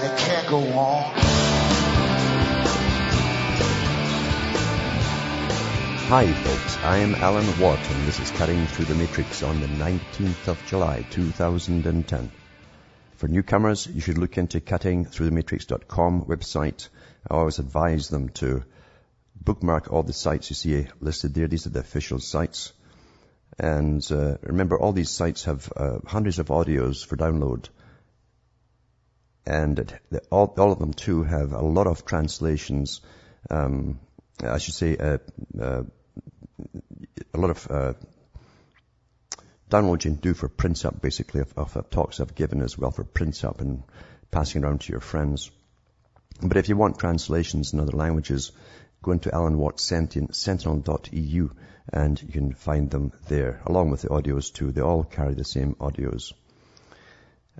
and it can't go on. Hi folks, I am Alan Watt and this is Cutting Through the Matrix on the 19th of July 2010. For newcomers, you should look into cuttingthroughthematrix.com website. I always advise them to bookmark all the sites you see listed there. These are the official sites. And uh, remember, all these sites have uh, hundreds of audios for download. And all, all, of them too have a lot of translations, um, I should say, uh, uh a lot of uh, downloads you can do for print up, basically, of, of talks I've given as well for print up and passing around to your friends. But if you want translations in other languages, go into Alan Watt Sentinel.eu and you can find them there, along with the audios too. They all carry the same audios.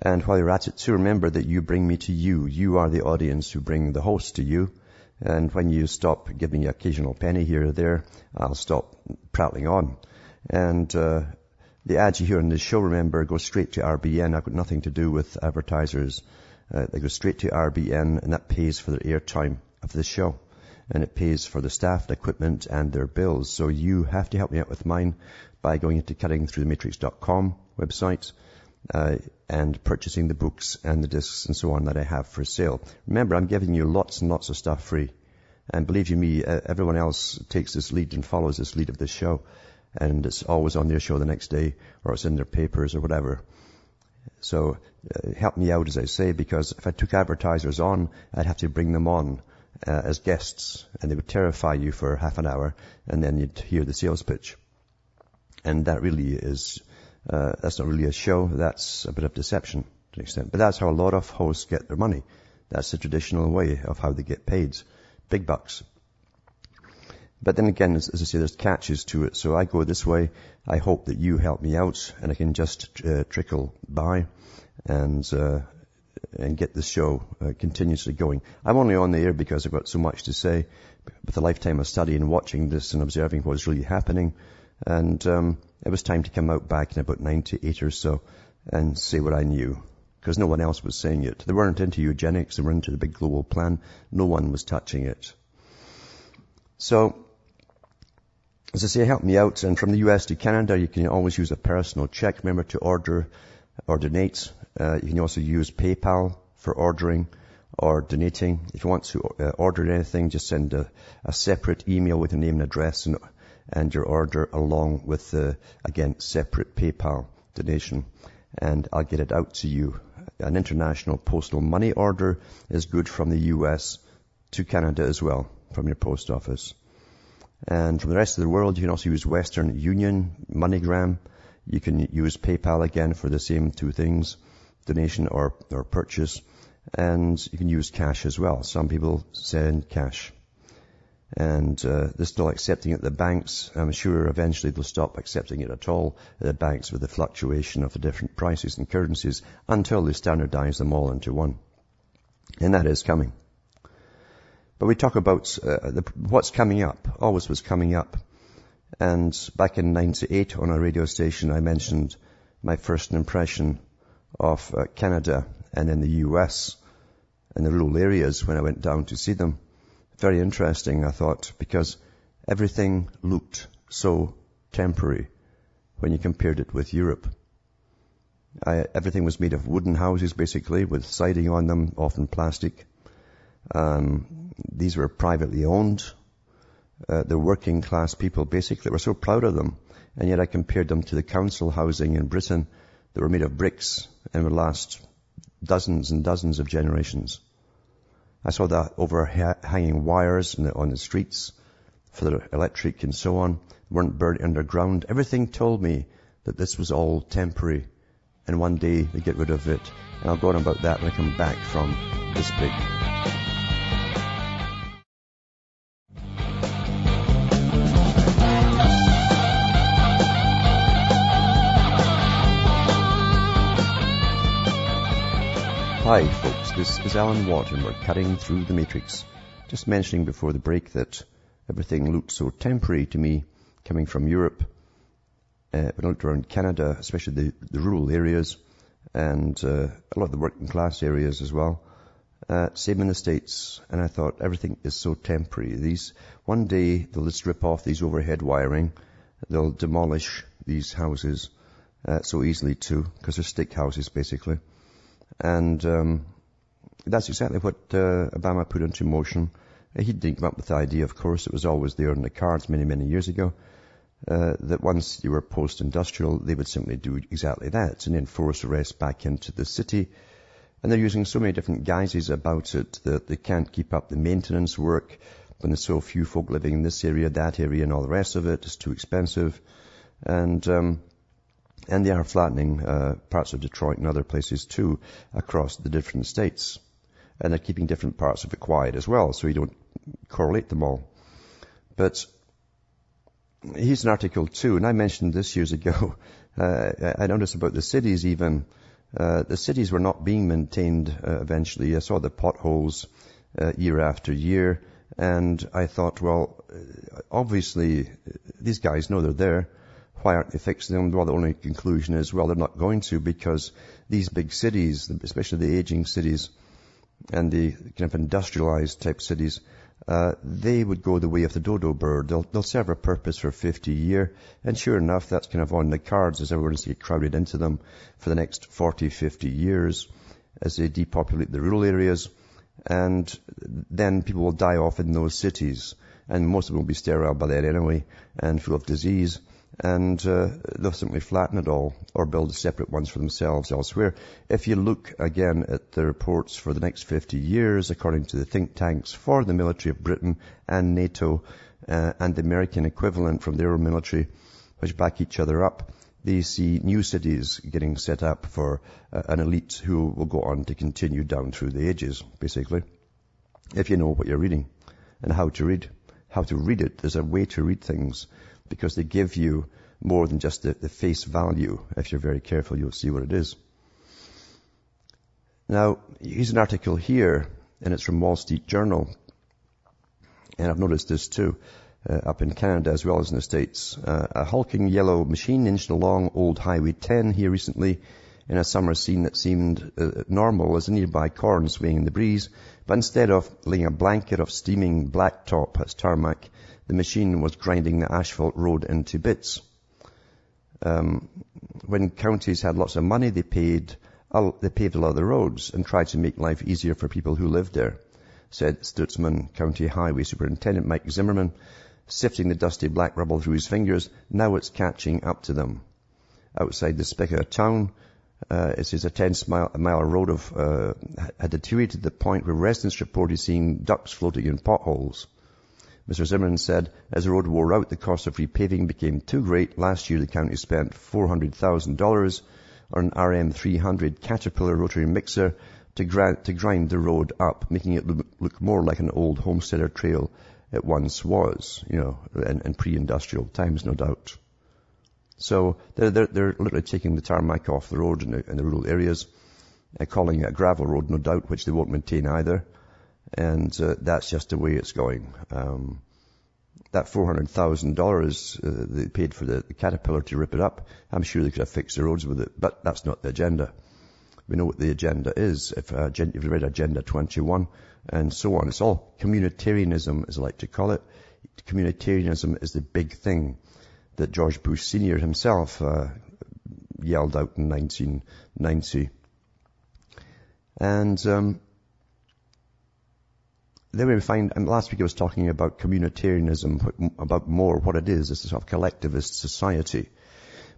And while you're at it too, remember that you bring me to you. You are the audience who bring the host to you. And when you stop giving me occasional penny here or there, I'll stop prattling on. And uh, the ads you hear on this show, remember, go straight to RBN. I've got nothing to do with advertisers. Uh, they go straight to RBN, and that pays for the airtime of the show. And it pays for the staff, the equipment, and their bills. So you have to help me out with mine by going into cuttingthroughthematrix.com website uh, and purchasing the books and the discs and so on that I have for sale. Remember, I'm giving you lots and lots of stuff free. And believe you me, everyone else takes this lead and follows this lead of this show. And it's always on their show the next day, or it's in their papers or whatever. So uh, help me out, as I say, because if I took advertisers on, I'd have to bring them on uh, as guests, and they would terrify you for half an hour, and then you'd hear the sales pitch. And that really is uh, that's not really a show. That's a bit of deception to an extent. But that's how a lot of hosts get their money. That's the traditional way of how they get paid. Big bucks. But then again, as, as I say, there's catches to it. So I go this way. I hope that you help me out and I can just uh, trickle by and, uh, and get the show uh, continuously going. I'm only on the air because I've got so much to say. With a lifetime of studying and watching this and observing what's really happening, and um, it was time to come out back in about 98 or so and say what I knew. Because no one else was saying it. They weren't into eugenics, they weren't into the big global plan. No one was touching it. So, as I say, help me out. And from the US to Canada, you can always use a personal check. Remember to order or donate. Uh, you can also use PayPal for ordering or donating. If you want to uh, order anything, just send a, a separate email with your name and address and and your order along with the, again, separate PayPal donation. And I'll get it out to you. An international postal money order is good from the US to Canada as well, from your post office. And from the rest of the world, you can also use Western Union, MoneyGram. You can use PayPal again for the same two things, donation or, or purchase. And you can use cash as well. Some people send cash and uh, they're still accepting it at the banks. I'm sure eventually they'll stop accepting it at all at the banks with the fluctuation of the different prices and currencies until they standardize them all into one. And that is coming. But we talk about uh, the, what's coming up, always was coming up. And back in 98 on a radio station, I mentioned my first impression of uh, Canada and in the US and the rural areas when I went down to see them very interesting, I thought, because everything looked so temporary when you compared it with Europe. I, everything was made of wooden houses, basically, with siding on them, often plastic. Um, these were privately owned. Uh, the working class people basically were so proud of them. And yet I compared them to the council housing in Britain that were made of bricks and would last dozens and dozens of generations. I saw the overhanging wires the, on the streets for the electric and so on weren't buried underground. Everything told me that this was all temporary and one day they get rid of it. And I'll go on about that when I come back from this break. Hi, folks. This is Alan Watt, and we're cutting through the matrix. Just mentioning before the break that everything looked so temporary to me coming from Europe. Uh, I looked around Canada, especially the, the rural areas and uh, a lot of the working class areas as well. Uh, same in the States. And I thought everything is so temporary. These, one day they'll just rip off these overhead wiring. They'll demolish these houses uh, so easily too, because they're stick houses basically. And um, that's exactly what uh, Obama put into motion. He didn't come up with the idea, of course. It was always there in the cards many, many years ago. Uh, that once you were post-industrial, they would simply do exactly that and enforce arrest back into the city. And they're using so many different guises about it that they can't keep up the maintenance work when there's so few folk living in this area, that area, and all the rest of it. It's too expensive. And um, and they are flattening uh, parts of Detroit and other places too across the different states. And they're keeping different parts of it quiet as well, so you don't correlate them all. But here's an article too, and I mentioned this years ago. Uh, I noticed about the cities even. Uh, the cities were not being maintained uh, eventually. I saw the potholes uh, year after year, and I thought, well, uh, obviously these guys know they're there why aren't they fixing them? Well, the only conclusion is, well, they're not going to because these big cities, especially the aging cities and the kind of industrialized type cities, uh, they would go the way of the dodo bird. They'll, they'll serve a purpose for 50 year. And sure enough, that's kind of on the cards as everyone's get crowded into them for the next 40, 50 years as they depopulate the rural areas. And then people will die off in those cities. And most of them will be sterile by then anyway and full of disease and uh, they'll simply flatten it all or build separate ones for themselves elsewhere. If you look again at the reports for the next 50 years, according to the think tanks for the military of Britain and NATO uh, and the American equivalent from their own military, which back each other up, they see new cities getting set up for uh, an elite who will go on to continue down through the ages, basically. If you know what you're reading and how to read, how to read it, there's a way to read things because they give you more than just the, the face value. If you're very careful, you'll see what it is. Now, here's an article here, and it's from Wall Street Journal. And I've noticed this too, uh, up in Canada as well as in the States. Uh, a hulking yellow machine inched along Old Highway 10 here recently in a summer scene that seemed uh, normal as a nearby corn swaying in the breeze. But instead of laying a blanket of steaming blacktop as tarmac, the machine was grinding the asphalt road into bits. Um, when counties had lots of money, they paid, they paved a lot of the roads and tried to make life easier for people who lived there, said Stutsman County Highway Superintendent Mike Zimmerman, sifting the dusty black rubble through his fingers. Now it's catching up to them. Outside the Spica town, uh, it says a 10 mile, mile road of, uh, had deteriorated to the point where residents reported seeing ducks floating in potholes. Mr. Zimmerman said, as the road wore out, the cost of repaving became too great. Last year, the county spent $400,000 on an RM300 Caterpillar rotary mixer to, grind, to grind the road up, making it look more like an old homesteader trail it once was, you know, in, in pre-industrial times, no doubt. So they're, they're, they're, literally taking the tarmac off the road in the, in the rural areas, uh, calling it a gravel road, no doubt, which they won't maintain either and uh, that's just the way it's going. Um, that four hundred thousand uh, dollars they paid for the, the, caterpillar to rip it up, I'm sure they could have fixed the roads with it, but that's not the agenda. We know what the agenda is. If, uh, if you've read Agenda 21 and so on, it's all communitarianism, as I like to call it. Communitarianism is the big thing that George Bush Senior himself uh, yelled out in 1990. And um, then we find, and last week I was talking about communitarianism, about more what it is. It's a sort of collectivist society.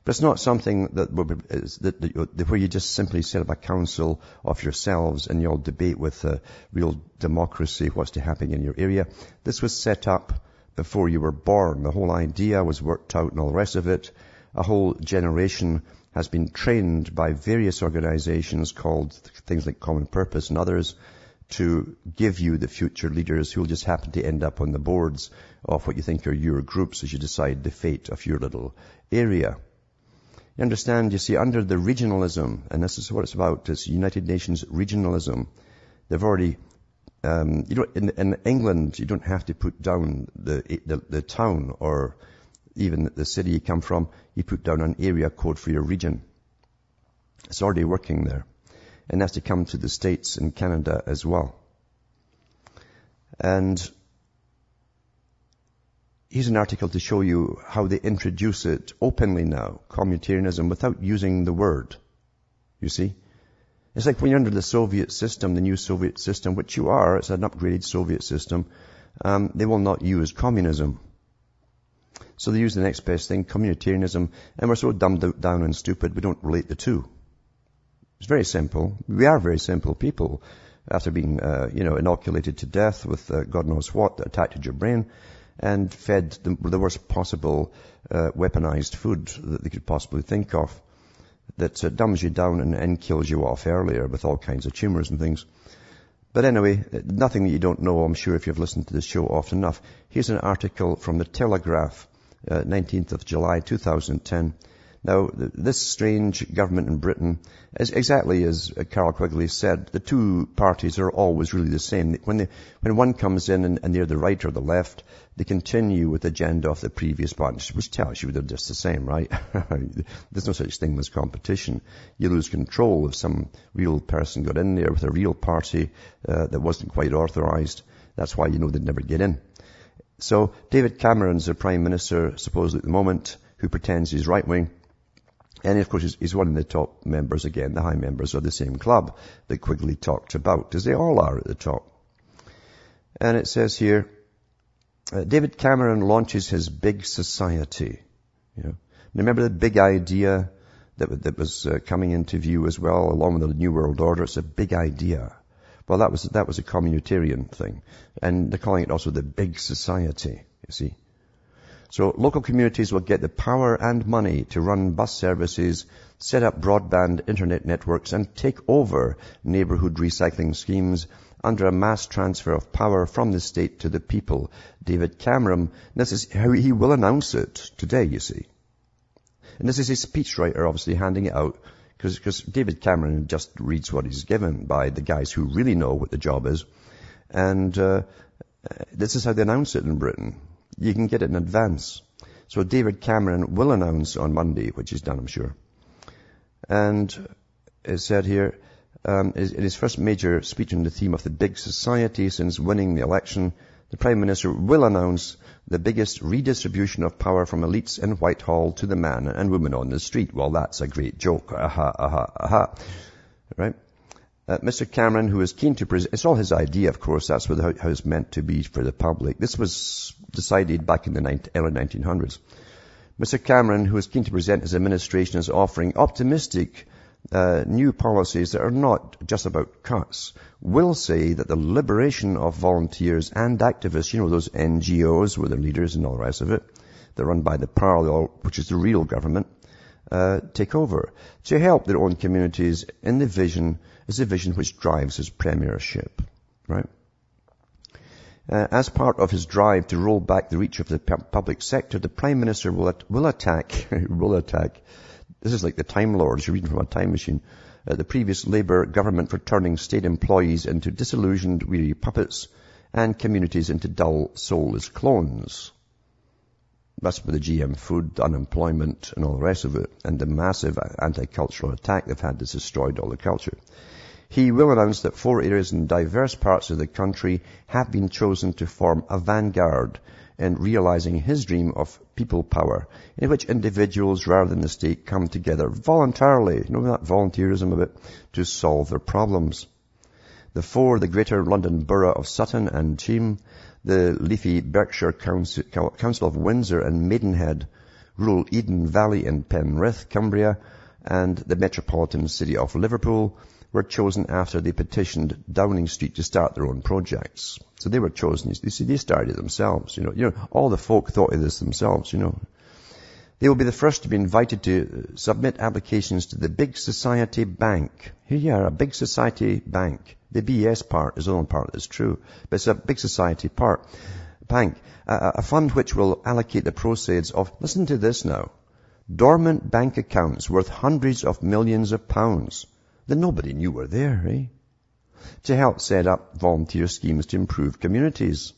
But it's not something that, that, where you just simply set up a council of yourselves and you'll debate with a real democracy what's to happen in your area. This was set up before you were born. The whole idea was worked out and all the rest of it. A whole generation has been trained by various organizations called things like Common Purpose and others to give you the future leaders who will just happen to end up on the boards of what you think are your groups as you decide the fate of your little area. You understand, you see, under the regionalism, and this is what it's about, it's United Nations regionalism, they've already, um, you know, in, in, England, you don't have to put down the, the, the town or even the city you come from, you put down an area code for your region. It's already working there. And that's to come to the States and Canada as well. And here's an article to show you how they introduce it openly now, communitarianism, without using the word. You see? It's like when you're under the Soviet system, the new Soviet system, which you are, it's an upgraded Soviet system, um, they will not use communism. So they use the next best thing, communitarianism, and we're so dumbed down and stupid, we don't relate the two. It's very simple. We are very simple people after being, uh, you know, inoculated to death with uh, God knows what attacked your brain and fed the, the worst possible uh, weaponized food that they could possibly think of that uh, dumbs you down and, and, kills you off earlier with all kinds of tumors and things. But anyway, nothing that you don't know, I'm sure, if you've listened to this show often enough. Here's an article from the Telegraph, uh, 19th of July, 2010. Now, this strange government in Britain, is exactly as Carroll Quigley said, the two parties are always really the same. When, they, when one comes in and, and, they're the right or the left, they continue with the agenda of the previous party, which tells you they're just the same, right? There's no such thing as competition. You lose control if some real person got in there with a real party uh, that wasn't quite authorized. That's why you know they'd never get in. So David Cameron's the Prime Minister, supposedly at the moment, who pretends he's right wing and of course, he's one of the top members again, the high members of the same club that Quigley talked about, as they all are at the top. And it says here, uh, David Cameron launches his big society. You know, remember the big idea that, that was uh, coming into view as well, along with the New World Order. It's a big idea. Well, that was that was a communitarian thing, and they're calling it also the big society. You see, so local communities will get the power and money to run bus services, set up broadband internet networks and take over neighborhood recycling schemes under a mass transfer of power from the state to the people. David Cameron, this is how he will announce it today, you see. And this is his speechwriter obviously handing it out because David Cameron just reads what he's given by the guys who really know what the job is. And uh, this is how they announce it in Britain. You can get it in advance. So David Cameron will announce on Monday, which is done, I'm sure. And it said here, um, in his first major speech on the theme of the big society since winning the election, the Prime Minister will announce the biggest redistribution of power from elites in Whitehall to the man and woman on the street. Well, that's a great joke. Aha, aha, aha. Right? Uh, Mr. Cameron, who is keen to present, it's all his idea, of course, that's what, how, how it's meant to be for the public. This was decided back in the 19, early 1900s. Mr. Cameron, who is keen to present his administration as offering optimistic uh, new policies that are not just about cuts, will say that the liberation of volunteers and activists, you know, those NGOs with their leaders and all the rest of it, they're run by the parallel, which is the real government, uh, take over to help their own communities in the vision is the vision which drives his premiership, right? Uh, as part of his drive to roll back the reach of the public sector, the Prime Minister will, at- will attack, will attack, this is like the Time Lords, you're reading from a time machine, uh, the previous Labour government for turning state employees into disillusioned, weary puppets and communities into dull, soulless clones. That's with the GM food, unemployment and all the rest of it, and the massive anti-cultural attack they've had that's destroyed all the culture. He will announce that four areas in diverse parts of the country have been chosen to form a vanguard in realizing his dream of people power, in which individuals rather than the state come together voluntarily, you know that volunteerism of it, to solve their problems. The four, the Greater London Borough of Sutton and Cheam, the leafy Berkshire Council, of Windsor and Maidenhead, rural Eden Valley in Penrith, Cumbria, and the metropolitan city of Liverpool, were chosen after they petitioned Downing Street to start their own projects. So they were chosen. You see, they started themselves. You know, you know, all the folk thought of this themselves. You know, they will be the first to be invited to submit applications to the Big Society Bank. Here you are, a Big Society Bank. The BS part is the only part that's true, but it's a Big Society part bank, a, a fund which will allocate the proceeds of. Listen to this now dormant bank accounts worth hundreds of millions of pounds that nobody knew were there, eh? To help set up volunteer schemes to improve communities.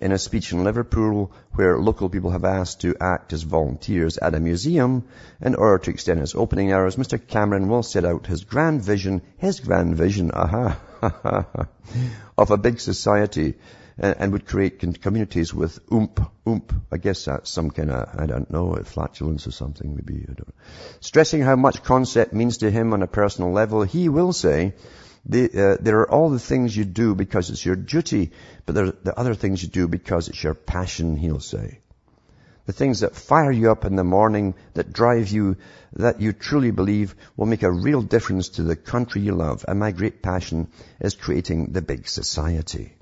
In a speech in Liverpool, where local people have asked to act as volunteers at a museum in order to extend its opening hours, Mr. Cameron will set out his grand vision, his grand vision, aha, of a big society and would create communities with oomp, oomp. I guess that's some kind of, I don't know, flatulence or something, maybe. I don't. know. Stressing how much concept means to him on a personal level, he will say, uh, there are all the things you do because it's your duty, but there are the other things you do because it's your passion, he'll say. The things that fire you up in the morning, that drive you, that you truly believe will make a real difference to the country you love. And my great passion is creating the big society.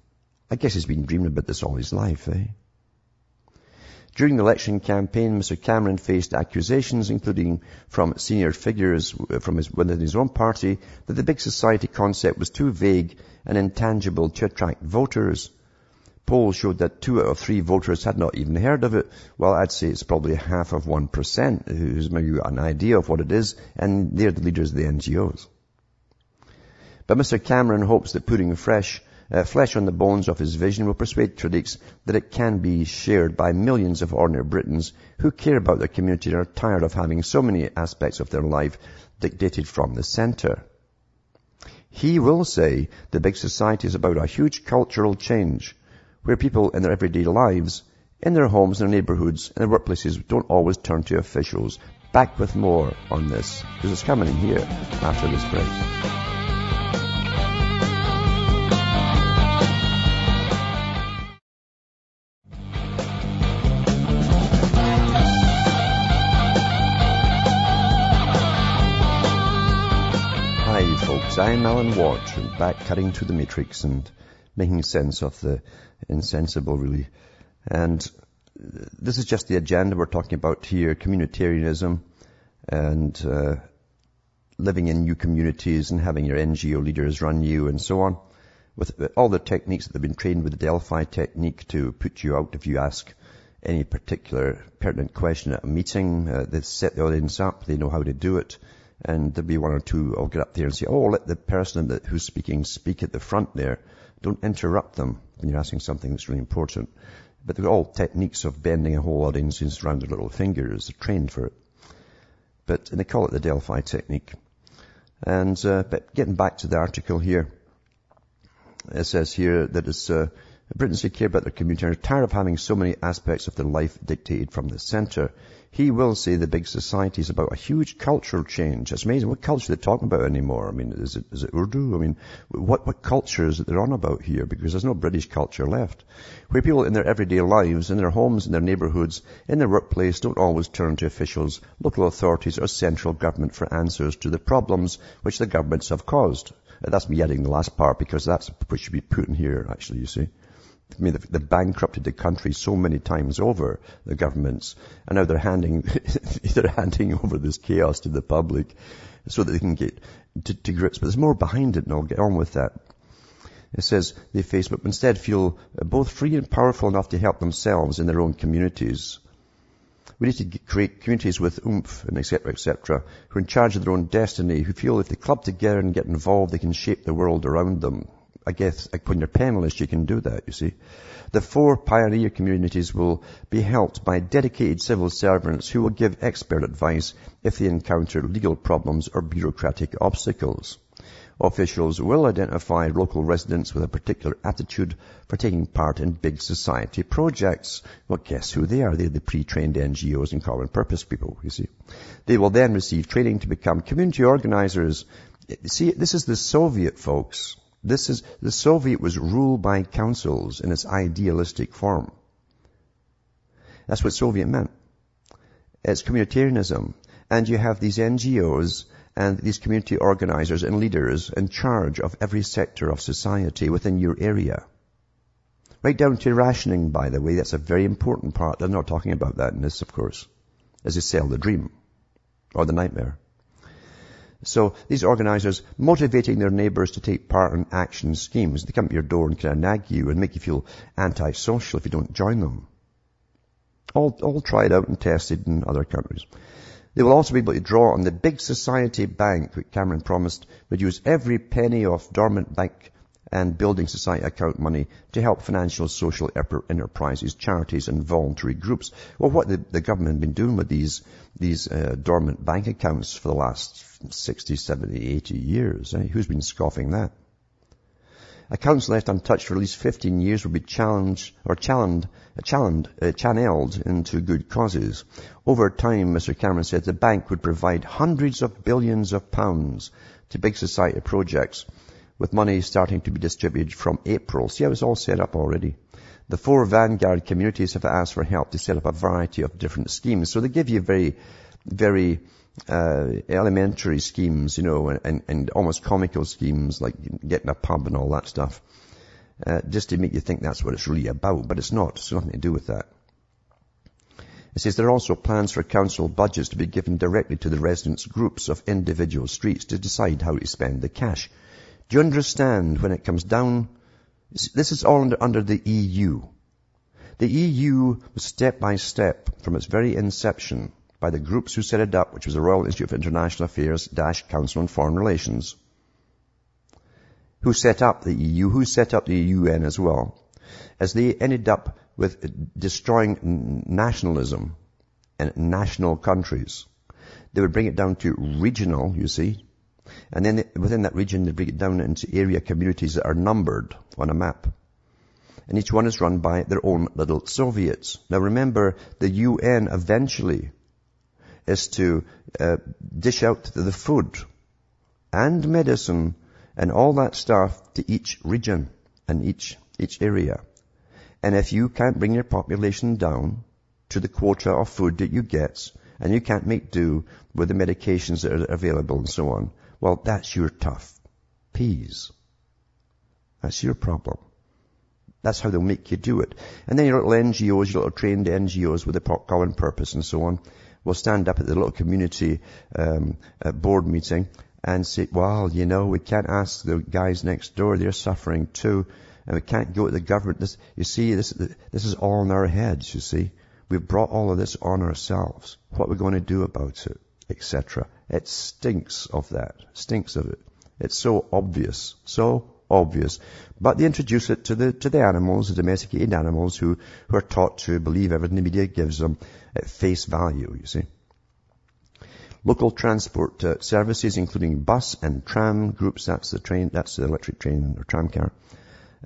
I guess he's been dreaming about this all his life, eh? During the election campaign, Mr. Cameron faced accusations, including from senior figures uh, from his, within his own party, that the big society concept was too vague and intangible to attract voters. Polls showed that two out of three voters had not even heard of it. Well, I'd say it's probably half of 1% who's maybe got an idea of what it is, and they're the leaders of the NGOs. But Mr. Cameron hopes that putting fresh uh, flesh on the bones of his vision will persuade critics that it can be shared by millions of ordinary Britons who care about their community and are tired of having so many aspects of their life dictated from the centre. He will say the big society is about a huge cultural change where people in their everyday lives, in their homes, in their neighbourhoods, and their workplaces don't always turn to officials. Back with more on this because it's coming in here after this break. I'm Alan Watt, back cutting to the matrix and making sense of the insensible, really. And this is just the agenda we're talking about here, communitarianism and uh, living in new communities and having your NGO leaders run you and so on. With all the techniques that they've been trained with the Delphi technique to put you out if you ask any particular pertinent question at a meeting. Uh, they set the audience up. They know how to do it and there'll be one or two I'll get up there and say, oh, let the person who's speaking speak at the front there. Don't interrupt them when you're asking something that's really important. But they're all techniques of bending a whole audience around their little fingers. They're trained for it. But, and they call it the Delphi technique. And, uh, but getting back to the article here, it says here that it's, uh, Britons who care about their community are tired of having so many aspects of their life dictated from the centre. He will say the big society is about a huge cultural change. It's amazing. What culture are they talking about anymore? I mean, is it, is it Urdu? I mean, what, what culture is it they're on about here? Because there's no British culture left. Where people in their everyday lives, in their homes, in their neighbourhoods, in their workplace don't always turn to officials, local authorities or central government for answers to the problems which the governments have caused. That's me adding the last part because that's what should be put in here, actually, you see. I mean, they've, bankrupted the country so many times over, the governments, and now they're handing, they're handing over this chaos to the public so that they can get to, to grips. But there's more behind it, and I'll get on with that. It says they face, but instead feel uh, both free and powerful enough to help themselves in their own communities. We need to create communities with oomph and etc. etc. who are in charge of their own destiny, who feel if they club together and get involved, they can shape the world around them. I guess when you're penniless, you can do that, you see. The four pioneer communities will be helped by dedicated civil servants who will give expert advice if they encounter legal problems or bureaucratic obstacles. Officials will identify local residents with a particular attitude for taking part in big society projects. Well, guess who they are? They're the pre-trained NGOs and common purpose people, you see. They will then receive training to become community organizers. See, this is the Soviet folks. This is, the Soviet was ruled by councils in its idealistic form. That's what Soviet meant. It's communitarianism. And you have these NGOs and these community organizers and leaders in charge of every sector of society within your area. Right down to rationing, by the way. That's a very important part. They're not talking about that in this, of course, as they sell the dream or the nightmare. So these organizers motivating their neighbors to take part in action schemes. They come to your door and kind of nag you and make you feel antisocial if you don't join them. All, all tried out and tested in other countries. They will also be able to draw on the big society bank, which Cameron promised would use every penny of dormant bank and building society account money to help financial social enterprises, charities and voluntary groups. Well, what the, the government has been doing with these, these uh, dormant bank accounts for the last 60, 70, 80 years, eh? who's been scoffing that? Accounts left untouched for at least 15 years will be challenged or challenged, challenged, uh, channeled into good causes. Over time, Mr. Cameron said the bank would provide hundreds of billions of pounds to big society projects with money starting to be distributed from April. See I was all set up already. The four Vanguard communities have asked for help to set up a variety of different schemes. So they give you very, very uh, elementary schemes, you know, and, and almost comical schemes like getting a pub and all that stuff, uh, just to make you think that's what it's really about. But it's not. It's nothing to do with that. It says there are also plans for council budgets to be given directly to the residents' groups of individual streets to decide how to spend the cash. Do you understand when it comes down? This is all under, under the EU. The EU was step by step from its very inception by the groups who set it up, which was the Royal Institute of International Affairs dash Council on Foreign Relations. Who set up the EU, who set up the UN as well, as they ended up with destroying nationalism and national countries. They would bring it down to regional, you see, and then within that region, they break it down into area communities that are numbered on a map. And each one is run by their own little Soviets. Now remember, the UN eventually is to uh, dish out the food and medicine and all that stuff to each region and each, each area. And if you can't bring your population down to the quota of food that you get, and you can't make do with the medications that are available and so on, well, that's your tough peas. That's your problem. That's how they'll make you do it. And then your little NGOs, your little trained NGOs with a common purpose and so on, will stand up at the little community um, board meeting and say, well, you know, we can't ask the guys next door, they're suffering too, and we can't go to the government. This, you see, this, this is all in our heads, you see. We've brought all of this on ourselves. What are we going to do about it? Etc. It stinks of that. Stinks of it. It's so obvious. So obvious. But they introduce it to the, to the animals, the domesticated animals who, who are taught to believe everything the media gives them at face value, you see. Local transport uh, services, including bus and tram groups, that's the train, that's the electric train or tram car,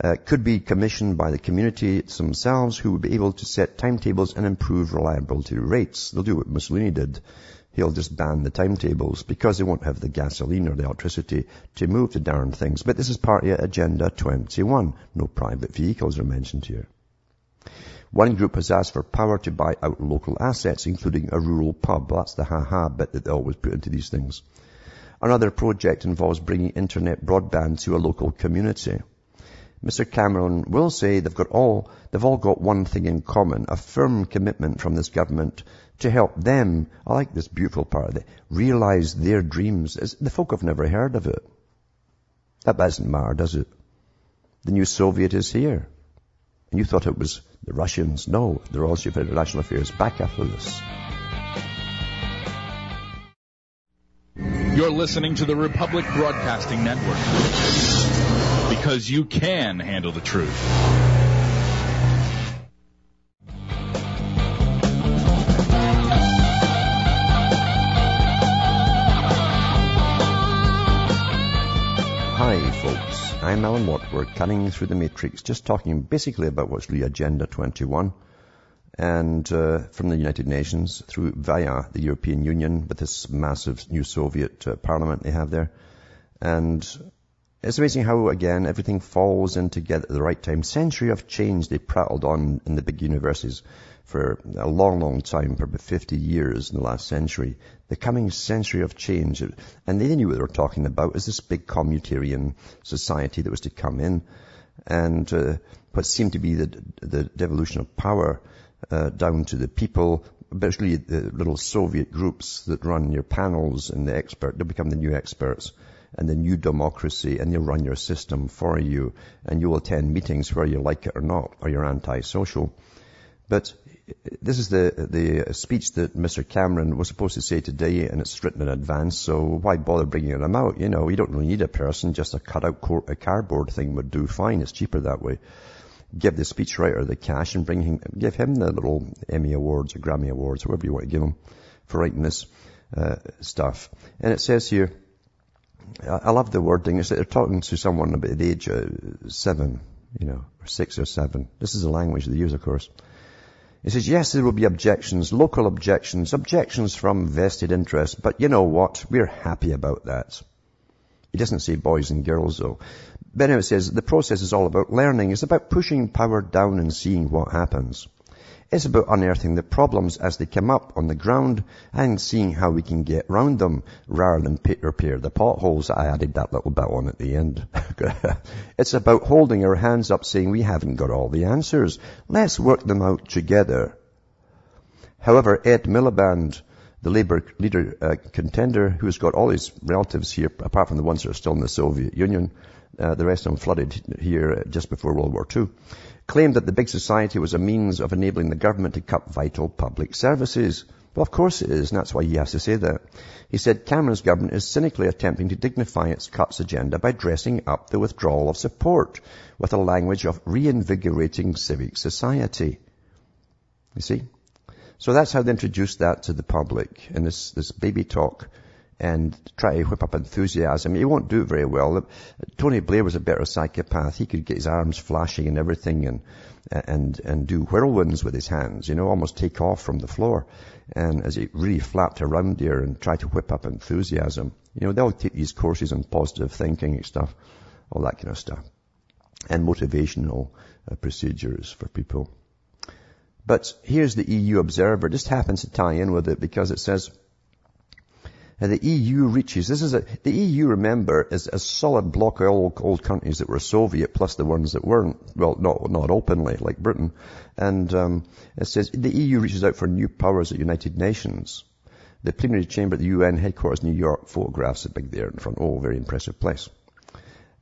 uh, could be commissioned by the community themselves who would be able to set timetables and improve reliability rates. They'll do what Mussolini did. He'll just ban the timetables because they won't have the gasoline or the electricity to move the darn things. But this is part of Agenda 21. No private vehicles are mentioned here. One group has asked for power to buy out local assets, including a rural pub. That's the ha-ha bit that they always put into these things. Another project involves bringing internet broadband to a local community. Mr. Cameron will say they've got all, they've all got one thing in common, a firm commitment from this government to help them, I like this beautiful part of it, realize their dreams. The folk have never heard of it. That doesn't matter, does it? The new Soviet is here. And you thought it was the Russians. No, the Royal Institute for International Affairs back after this. You're listening to the Republic Broadcasting Network because you can handle the truth. I'm Alan Watt. We're cutting through the matrix, just talking basically about what's really Agenda 21 and uh, from the United Nations through via the European Union with this massive new Soviet uh, parliament they have there. And it's amazing how, again, everything falls in together at the right time. Century of change they prattled on in the big universities for a long, long time, for about 50 years in the last century. The coming century of change. And they knew what they were talking about is this big communitarian society that was to come in. And uh, what seemed to be the, the devolution of power uh, down to the people, especially the little Soviet groups that run your panels and the expert, they become the new experts and the new democracy and they'll run your system for you and you will attend meetings whether you like it or not or you're anti-social. But this is the, the speech that Mr. Cameron was supposed to say today and it's written in advance, so why bother bringing him out? You know, you don't really need a person, just a cutout a cardboard thing would do fine. It's cheaper that way. Give the speechwriter the cash and bring him, give him the little Emmy Awards or Grammy Awards, whatever you want to give him for writing this uh, stuff. And it says here, I love the wording. It's that they're talking to someone about the age of seven, you know, or six or seven. This is the language they use, of course. He says, yes, there will be objections, local objections, objections from vested interests, but you know what? We're happy about that. He doesn't say boys and girls though. But says, the process is all about learning. It's about pushing power down and seeing what happens. It's about unearthing the problems as they come up on the ground and seeing how we can get round them rather than repair the potholes. I added that little bit on at the end. it's about holding our hands up saying we haven't got all the answers. Let's work them out together. However, Ed Miliband, the Labour leader uh, contender who's got all his relatives here, apart from the ones that are still in the Soviet Union, uh, the rest of them flooded here just before World War II, claimed that the big society was a means of enabling the government to cut vital public services. Well, of course it is, and that's why he has to say that. He said Cameron's government is cynically attempting to dignify its cuts agenda by dressing up the withdrawal of support with a language of reinvigorating civic society. You see? So that's how they introduced that to the public in this, this baby talk and try to whip up enthusiasm. He won't do very well. Tony Blair was a better psychopath. He could get his arms flashing and everything and, and, and do whirlwinds with his hands, you know, almost take off from the floor. And as he really flapped around there and tried to whip up enthusiasm, you know, they'll take these courses on positive thinking and stuff, all that kind of stuff. And motivational uh, procedures for people. But here's the EU observer. It just happens to tie in with it because it says, the EU reaches, this is a, the EU, remember, is a solid block of old, old countries that were Soviet plus the ones that weren't, well, not, not openly, like Britain. And, um, it says, the EU reaches out for new powers at United Nations. The plenary chamber at the UN headquarters, in New York, photographs are big there in front. Oh, very impressive place.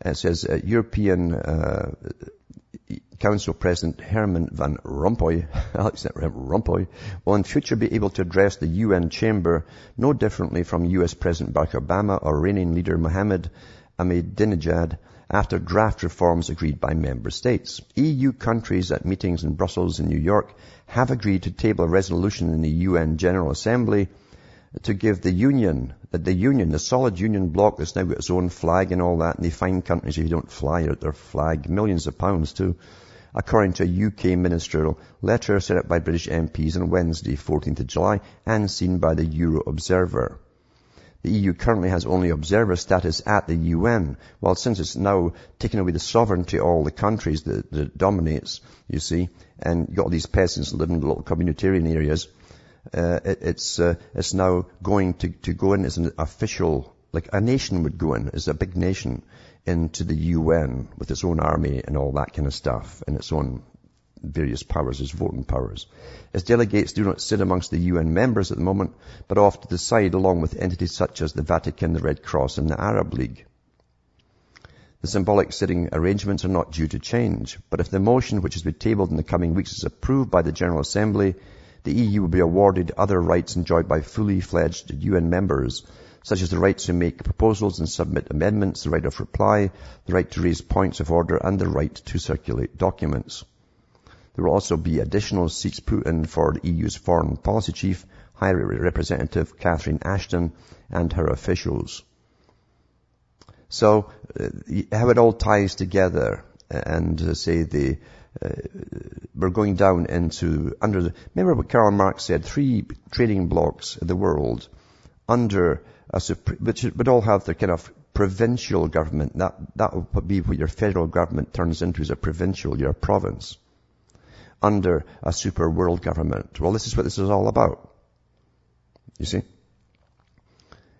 It says, uh, European, uh, Council President Herman Van Rompuy, Rompuy, will in future be able to address the UN chamber no differently from US President Barack Obama or Iranian leader Mohammed Ahmadinejad after draft reforms agreed by member states. EU countries at meetings in Brussels and New York have agreed to table a resolution in the UN General Assembly to give the union, that the union, the solid union bloc that's now got its own flag and all that, and they fine countries if you don't fly out their flag, millions of pounds too, according to a UK ministerial letter sent out by British MPs on Wednesday, 14th of July, and seen by the Euro Observer. The EU currently has only observer status at the UN, while since it's now taken away the sovereignty of all the countries that, that dominates, you see, and you've got all these peasants living in little communitarian areas, uh, it, it's, uh, it's now going to, to go in as an official, like a nation would go in, as a big nation into the UN with its own army and all that kind of stuff and its own various powers, its voting powers. Its delegates do not sit amongst the UN members at the moment, but off to the side along with entities such as the Vatican, the Red Cross and the Arab League. The symbolic sitting arrangements are not due to change, but if the motion which has been tabled in the coming weeks is approved by the General Assembly, the EU will be awarded other rights enjoyed by fully fledged UN members such as the right to make proposals and submit amendments, the right of reply, the right to raise points of order, and the right to circulate documents. There will also be additional seats put in for the EU's foreign policy chief, High Representative Catherine Ashton, and her officials. So, uh, how it all ties together, and uh, say the, uh, we're going down into, under the, remember what Karl Marx said, three trading blocks in the world under a, which would all have the kind of provincial government. That, that would be what your federal government turns into as a provincial, your province, under a super world government. Well, this is what this is all about. You see?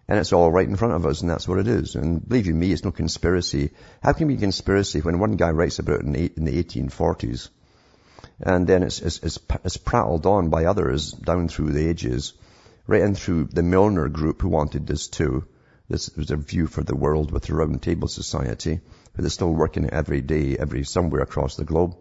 And it's all right in front of us, and that's what it is. And believe you me, it's no conspiracy. How can it be a conspiracy when one guy writes about it in the 1840s, and then it's, it's, it's, it's prattled on by others down through the ages, right in through the Milner group who wanted this too. This was a view for the world with the Round Table Society, who are still working every day, every somewhere across the globe.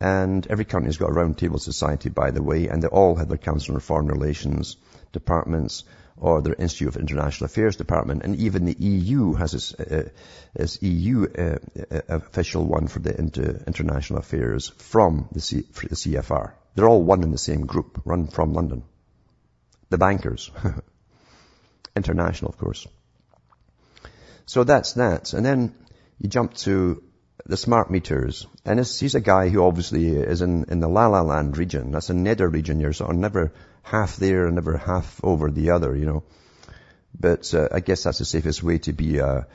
And every country's got a Round Table society, by the way, and they all have their Council on Foreign Relations departments or their Institute of International Affairs department, and even the EU has its, uh, its EU uh, uh, official one for the inter- international affairs from the, C- the CFR. They're all one in the same group, run from London. The bankers. international, of course. So that's that. And then you jump to the smart meters. And he's a guy who obviously is in, in the La La Land region. That's a nether region. You're sort of never half there and never half over the other, you know. But uh, I guess that's the safest way to be a,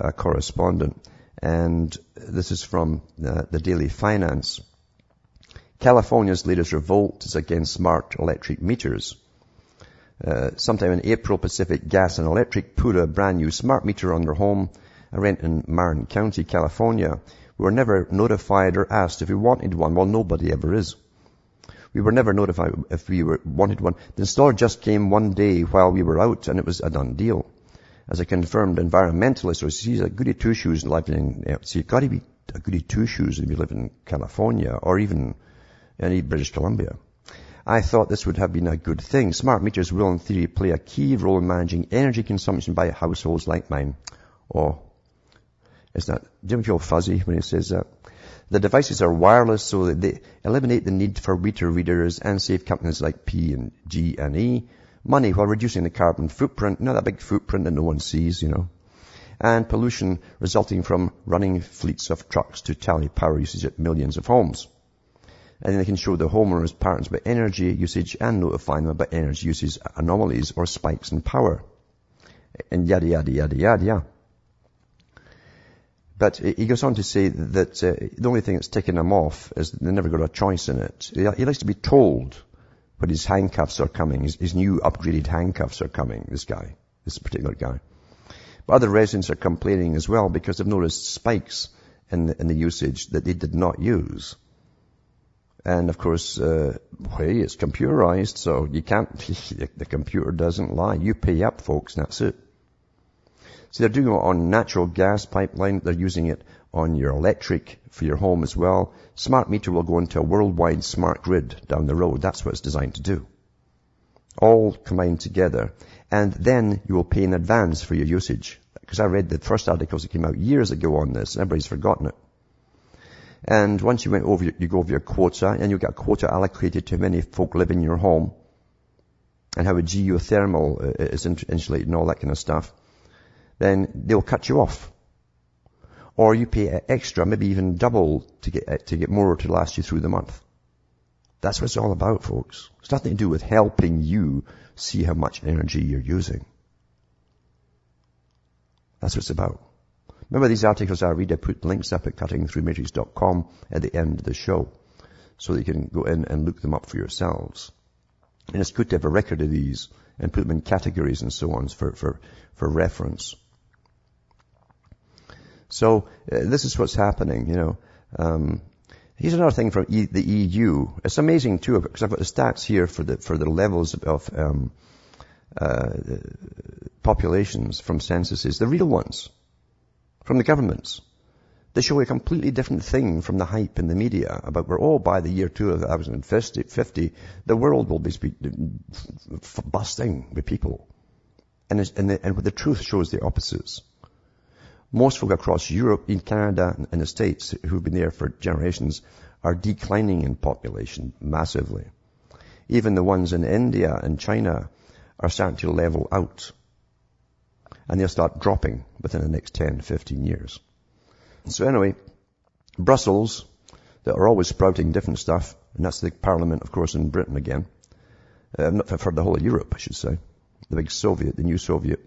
a correspondent. And this is from uh, the Daily Finance. California's latest revolt is against smart electric meters. Uh, sometime in April, Pacific Gas and Electric put a brand new smart meter on their home I rent in Marin County, California. We were never notified or asked if we wanted one. Well, nobody ever is. We were never notified if we were, wanted one. The installer just came one day while we were out and it was a done deal. As a confirmed environmentalist, so he's a goody two shoes living in, eh, see, you've got to be a goody two shoes if you live in California or even any British Columbia. I thought this would have been a good thing. Smart meters will in theory play a key role in managing energy consumption by households like mine. Or is that do you feel fuzzy when he says that? The devices are wireless so that they eliminate the need for meter readers and save companies like P and G and E money while reducing the carbon footprint, not that big footprint that no one sees, you know, and pollution resulting from running fleets of trucks to tally power usage at millions of homes. And then they can show the homeowners patterns about energy usage and notify them about energy usage anomalies or spikes in power. And yada, yada, yada, yada, yada. But he goes on to say that uh, the only thing that's ticking him off is they never got a choice in it. He, he likes to be told when his handcuffs are coming, his, his, new upgraded handcuffs are coming, this guy, this particular guy. But other residents are complaining as well because they've noticed spikes in the, in the usage that they did not use. And of course, uh, hey, it's computerized, so you can't, the computer doesn't lie. You pay up, folks, that's it. So they're doing it on natural gas pipeline. They're using it on your electric for your home as well. Smart meter will go into a worldwide smart grid down the road. That's what it's designed to do. All combined together. And then you will pay in advance for your usage. Because I read the first articles that came out years ago on this and everybody's forgotten it. And once you went over, you go over your quota and you get a quota allocated to how many folk live in your home and how a geothermal uh, is insulated and all that kind of stuff then they'll cut you off. Or you pay extra, maybe even double to get, uh, to get more to last you through the month. That's what it's all about, folks. It's nothing to do with helping you see how much energy you're using. That's what it's about. Remember these articles I read, I put links up at cuttingthroughmatrix.com at the end of the show so you can go in and look them up for yourselves. And it's good to have a record of these and put them in categories and so on for, for, for reference. So uh, this is what's happening, you know. Um, here's another thing from e- the EU. It's amazing too because I've got the stats here for the for the levels of um, uh, populations from censuses, the real ones from the governments. They show a completely different thing from the hype in the media about we're all by the year 2050, the world will be busting with people. And, and, the, and the truth shows the opposites. Most folk across Europe, in Canada, and the States, who've been there for generations, are declining in population massively. Even the ones in India and China are starting to level out. And they'll start dropping within the next 10, 15 years. So anyway, Brussels, that are always sprouting different stuff, and that's the parliament, of course, in Britain again. Uh, not for, for the whole of Europe, I should say. The big Soviet, the new Soviet.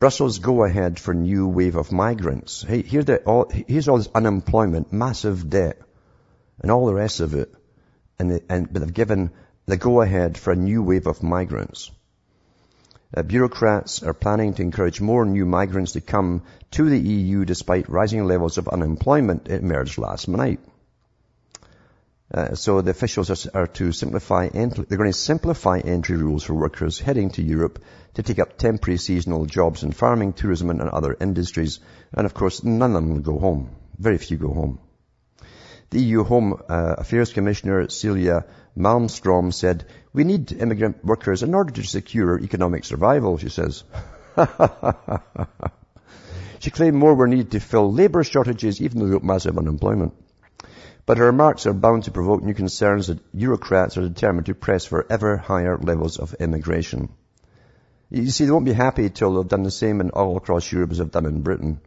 Brussels go ahead for new wave of migrants. Hey, here all, here's all this unemployment, massive debt, and all the rest of it. And, they, and but they've given the go ahead for a new wave of migrants. Uh, bureaucrats are planning to encourage more new migrants to come to the EU despite rising levels of unemployment. It emerged last night. Uh, so the officials are, are to simplify entry, they're going to simplify entry rules for workers heading to Europe to take up temporary seasonal jobs in farming, tourism and other industries. And of course, none of them will go home. Very few go home. The EU Home uh, Affairs Commissioner Celia Malmstrom said, we need immigrant workers in order to secure economic survival, she says. she claimed more were needed to fill labour shortages even though massive unemployment. But her remarks are bound to provoke new concerns that Eurocrats are determined to press for ever higher levels of immigration. You see, they won't be happy till they've done the same in all across Europe as they've done in Britain.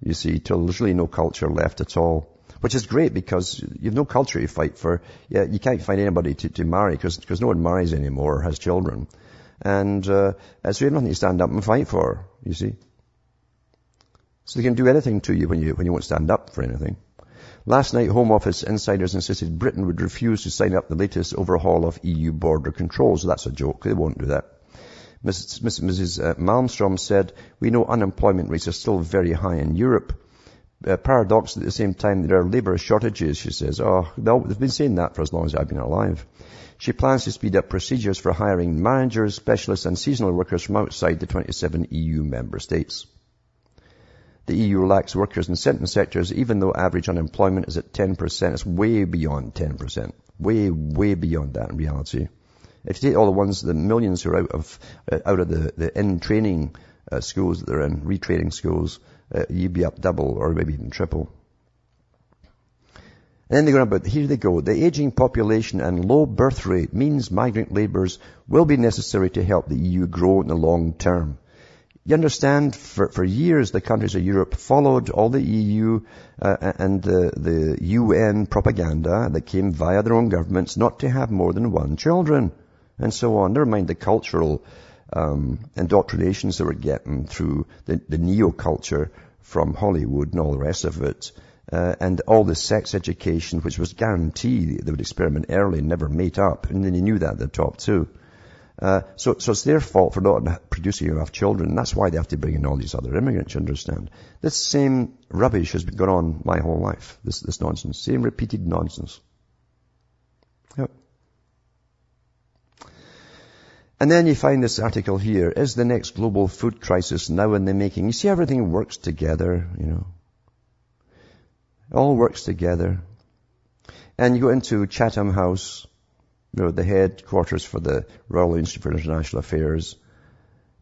You see, till there's really no culture left at all. Which is great because you've no culture to fight for. Yeah, you can't find anybody to, to marry because no one marries anymore or has children. And uh, so you have nothing to stand up and fight for, you see. So they can do anything to you when you, when you won't stand up for anything. Last night, Home Office insiders insisted Britain would refuse to sign up the latest overhaul of EU border controls. That's a joke. They won't do that. Mrs. Mrs. Uh, Malmstrom said, we know unemployment rates are still very high in Europe. Uh, paradox at the same time there are labour shortages, she says. Oh, they've been saying that for as long as I've been alive. She plans to speed up procedures for hiring managers, specialists and seasonal workers from outside the 27 EU member states. The EU lacks workers in certain sectors, even though average unemployment is at 10%. It's way beyond 10%. Way, way beyond that in reality. If you take all the ones, the millions who are out of, uh, out of the, the in-training uh, schools that they're in, retraining schools, uh, you'd be up double or maybe even triple. And then they go about, here they go, the aging population and low birth rate means migrant labourers will be necessary to help the EU grow in the long term. You understand, for, for years the countries of Europe followed all the EU uh, and the, the UN propaganda that came via their own governments not to have more than one children and so on. Never mind the cultural um, indoctrinations that we're getting through the, the neo-culture from Hollywood and all the rest of it. Uh, and all the sex education, which was guaranteed they would experiment early and never mate up. And then you knew that at the top too. Uh, so, so it's their fault for not producing enough children. That's why they have to bring in all these other immigrants, you understand. This same rubbish has been going on my whole life. This, this nonsense. Same repeated nonsense. Yep. And then you find this article here. Is the next global food crisis now in the making? You see everything works together, you know. It all works together. And you go into Chatham House, you know, the headquarters for the Royal Institute for International Affairs.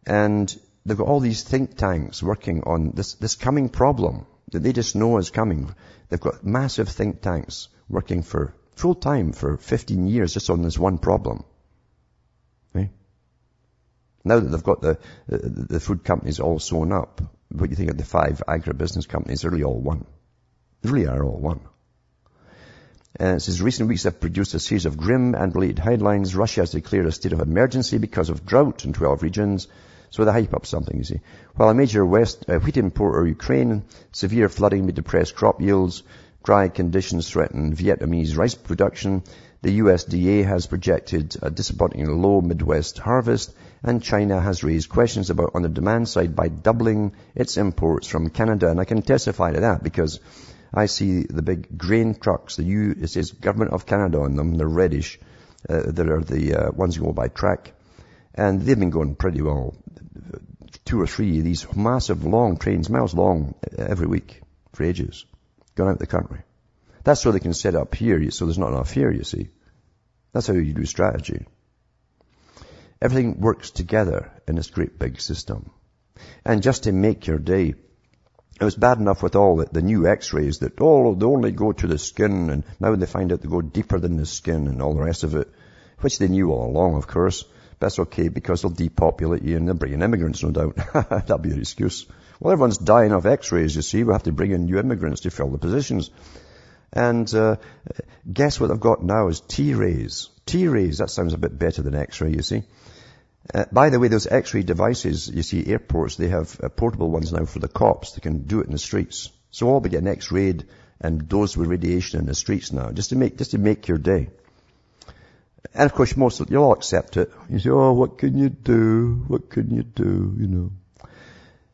And they've got all these think tanks working on this, this coming problem that they just know is coming. They've got massive think tanks working for full time for 15 years just on this one problem. Okay? Now that they've got the, the, the food companies all sewn up, what do you think of the five agribusiness companies? They're really all one. They really are all one. Uh, it says recent weeks have produced a series of grim and related headlines. Russia has declared a state of emergency because of drought in 12 regions. So they hype up something, you see. While a major West uh, wheat importer, Ukraine, severe flooding may depress crop yields, dry conditions threaten Vietnamese rice production, the USDA has projected a disappointing low Midwest harvest, and China has raised questions about on the demand side by doubling its imports from Canada. And I can testify to that because I see the big grain trucks, the U, it says Government of Canada on them, they're reddish. Uh, that are the uh, ones you go by track. And they've been going pretty well. Two or three of these massive long trains, miles long, uh, every week for ages, going out the country. That's so they can set up here, so there's not enough here, you see. That's how you do strategy. Everything works together in this great big system. And just to make your day, it was bad enough with all the, the new x-rays that, oh, they only go to the skin and now they find out they go deeper than the skin and all the rest of it, which they knew all along, of course. That's okay because they'll depopulate you and they'll bring in immigrants, no doubt. That'll be an excuse. Well, everyone's dying of x-rays, you see. We have to bring in new immigrants to fill the positions. And uh, guess what I've got now is T-rays. T-rays, that sounds a bit better than x-ray, you see. Uh, by the way, those X-ray devices, you see airports, they have uh, portable ones now for the cops. They can do it in the streets. So all be getting X-rayed and dosed with radiation in the streets now, just to make, just to make your day. And of course, most of you'll all accept it. You say, oh, what can you do? What can you do? You know.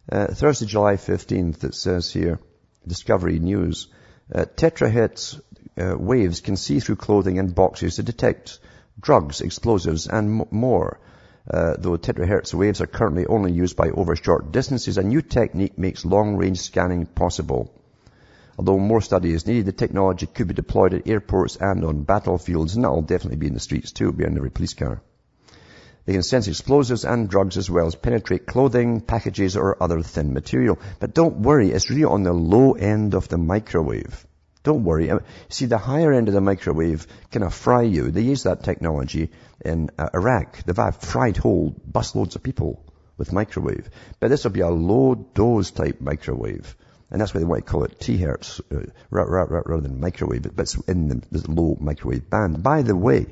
Uh, Thursday, July 15th, it says here, Discovery News, uh, tetrahertz uh, waves can see through clothing and boxes to detect drugs, explosives, and m- more. Uh, though terahertz waves are currently only used by over short distances, a new technique makes long-range scanning possible. although more study is needed, the technology could be deployed at airports and on battlefields, and that'll definitely be in the streets too, be in every police car. They can sense explosives and drugs as well as penetrate clothing, packages, or other thin material. But don't worry, it's really on the low end of the microwave. Don't worry. See, the higher end of the microwave can fry you. They use that technology in uh, Iraq. They've fried whole busloads of people with microwave. But this will be a low dose type microwave. And that's why they want to call it T-hertz uh, rather than microwave, but it's in the, the low microwave band. By the way,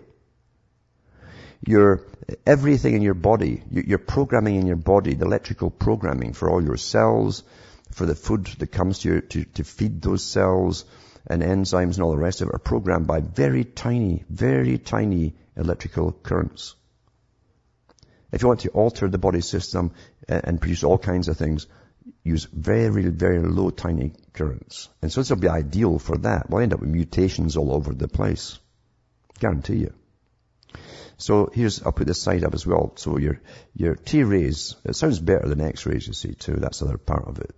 your, everything in your body, your programming in your body, the electrical programming for all your cells, for the food that comes to you to, to feed those cells, and enzymes and all the rest of it are programmed by very tiny, very tiny electrical currents. If you want to alter the body system uh, and produce all kinds of things, use very, very low tiny currents. And so this will be ideal for that. We'll end up with mutations all over the place. Guarantee you. So here's, I'll put this side up as well. So your, your T-rays, it sounds better than X-rays, you see, too. That's the other part of it.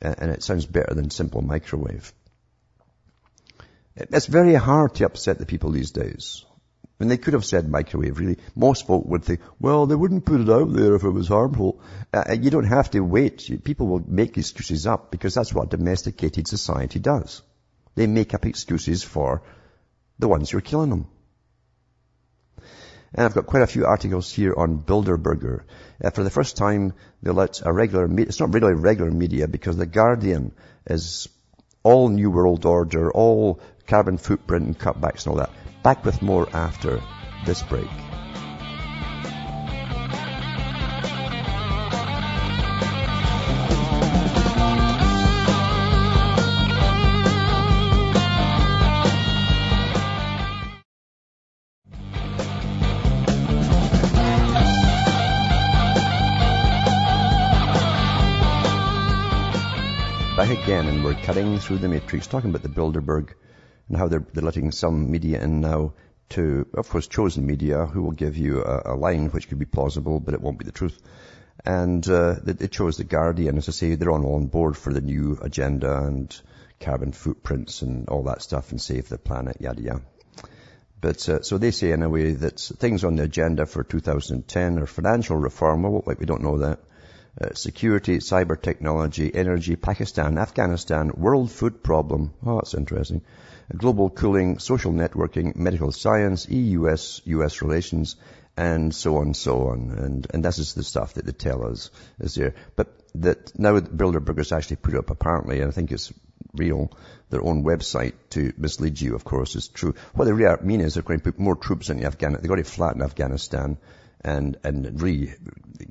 And it sounds better than simple microwave. It's very hard to upset the people these days. I mean, they could have said microwave, really. Most folk would think, well, they wouldn't put it out there if it was harmful. Uh, uh you don't have to wait. People will make excuses up because that's what domesticated society does. They make up excuses for the ones who are killing them. And I've got quite a few articles here on Bilderberger. Uh, for the first time, they let a regular it's not really regular media because The Guardian is all New World Order, all carbon footprint and cutbacks and all that. Back with more after this break. back again and we're cutting through the matrix, talking about the Bilderberg and how they're, they're letting some media in now to, of course, chosen media who will give you a, a line which could be plausible, but it won't be the truth. And uh, it chose the Guardian, as I say, they're all on board for the new agenda and carbon footprints and all that stuff and save the planet, yada yada. But uh, so they say in a way that things on the agenda for 2010 are financial reform. Well, like we don't know that. Uh, security, cyber technology, energy, Pakistan, Afghanistan, world food problem. Oh, that's interesting global cooling, social networking, medical science, EU-US, US relations, and so on, so on. And, and this is the stuff that they tell us is there. But that now Bilderbergers actually put up apparently, and I think it's real, their own website to mislead you, of course, is true. What they really mean is they're going to put more troops in Afghanistan. They've already to flatten Afghanistan and, and really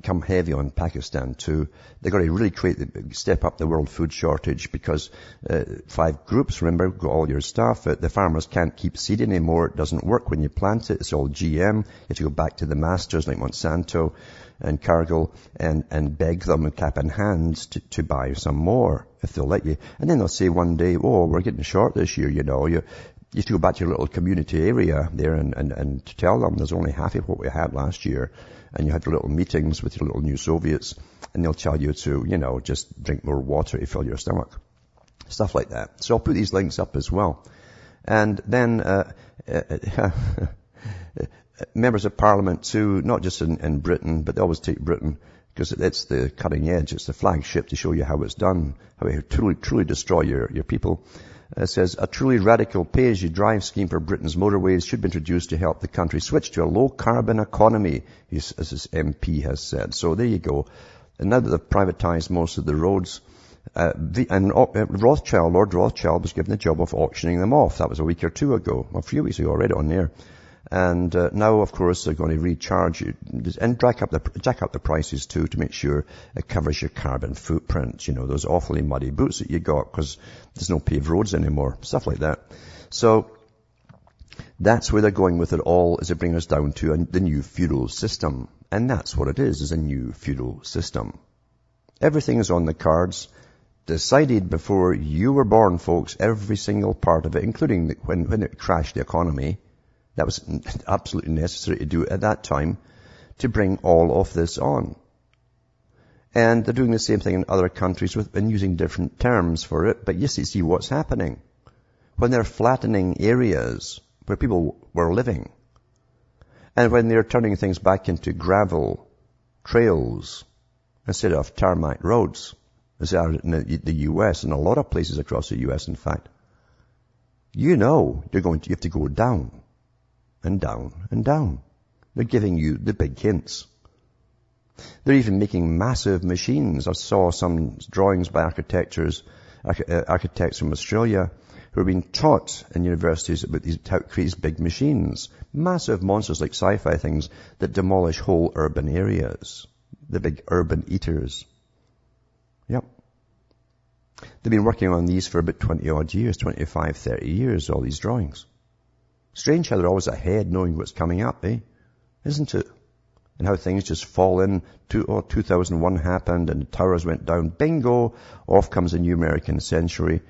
come heavy on Pakistan too. They've got to really create, the, step up the world food shortage because uh, five groups, remember, got all your stuff. Uh, the farmers can't keep seed anymore. It doesn't work when you plant it. It's all GM. You have to go back to the masters like Monsanto and Cargill and, and beg them and cap in hands to, to buy some more if they'll let you. And then they'll say one day, oh, we're getting short this year, you know. You, you to go back to your little community area there and, and, and to tell them there's only half of what we had last year. And you have your little meetings with your little new Soviets and they'll tell you to, you know, just drink more water to fill your stomach. Stuff like that. So I'll put these links up as well. And then, uh, uh, members of parliament too, not just in, in Britain, but they always take Britain because it's the cutting edge. It's the flagship to show you how it's done, how it truly, truly destroy your, your people. It says a truly radical pay-as-you-drive scheme for Britain's motorways should be introduced to help the country switch to a low-carbon economy, as his MP has said. So there you go. And now that they've privatized most of the roads, uh, the, and uh, Rothschild, Lord Rothschild was given the job of auctioning them off. That was a week or two ago, a few weeks ago, already on there. And uh, now, of course, they're going to recharge you and jack up the jack up the prices too to make sure it covers your carbon footprint. You know those awfully muddy boots that you got because there's no paved roads anymore, stuff like that. So that's where they're going with it all, is it bring us down to a, the new feudal system, and that's what it is: is a new feudal system. Everything is on the cards decided before you were born, folks, every single part of it, including when, when it crashed the economy, that was absolutely necessary to do at that time to bring all of this on. And they're doing the same thing in other countries with, and using different terms for it, but yes, you see what's happening. When they're flattening areas where people were living, and when they're turning things back into gravel trails instead of tarmac roads, as they are in the, US and a lot of places across the US, in fact, you know you're going to, you have to go down and down and down. They're giving you the big hints. They're even making massive machines. I saw some drawings by architectures, uh, architects from Australia who are being taught in universities about these, how to create these big machines. Massive monsters like sci-fi things that demolish whole urban areas. The big urban eaters. Yep. They've been working on these for about 20 odd years, 25, 30 years, all these drawings. Strange how they're always ahead knowing what's coming up, eh? Isn't it? And how things just fall in. Two, oh, 2001 happened and the towers went down. Bingo! Off comes a new American century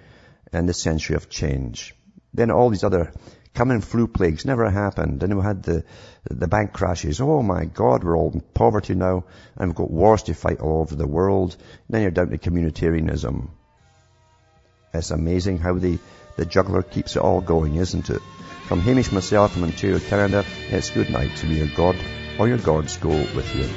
and the century of change. Then all these other common flu plagues never happened. Then we had the, the bank crashes. Oh my God, we're all in poverty now and we've got wars to fight all over the world. Then you're down to communitarianism. It's amazing how the, the juggler keeps it all going, isn't it? From Hamish myself from Ontario, Canada, it's good night to be your God or your gods go with you.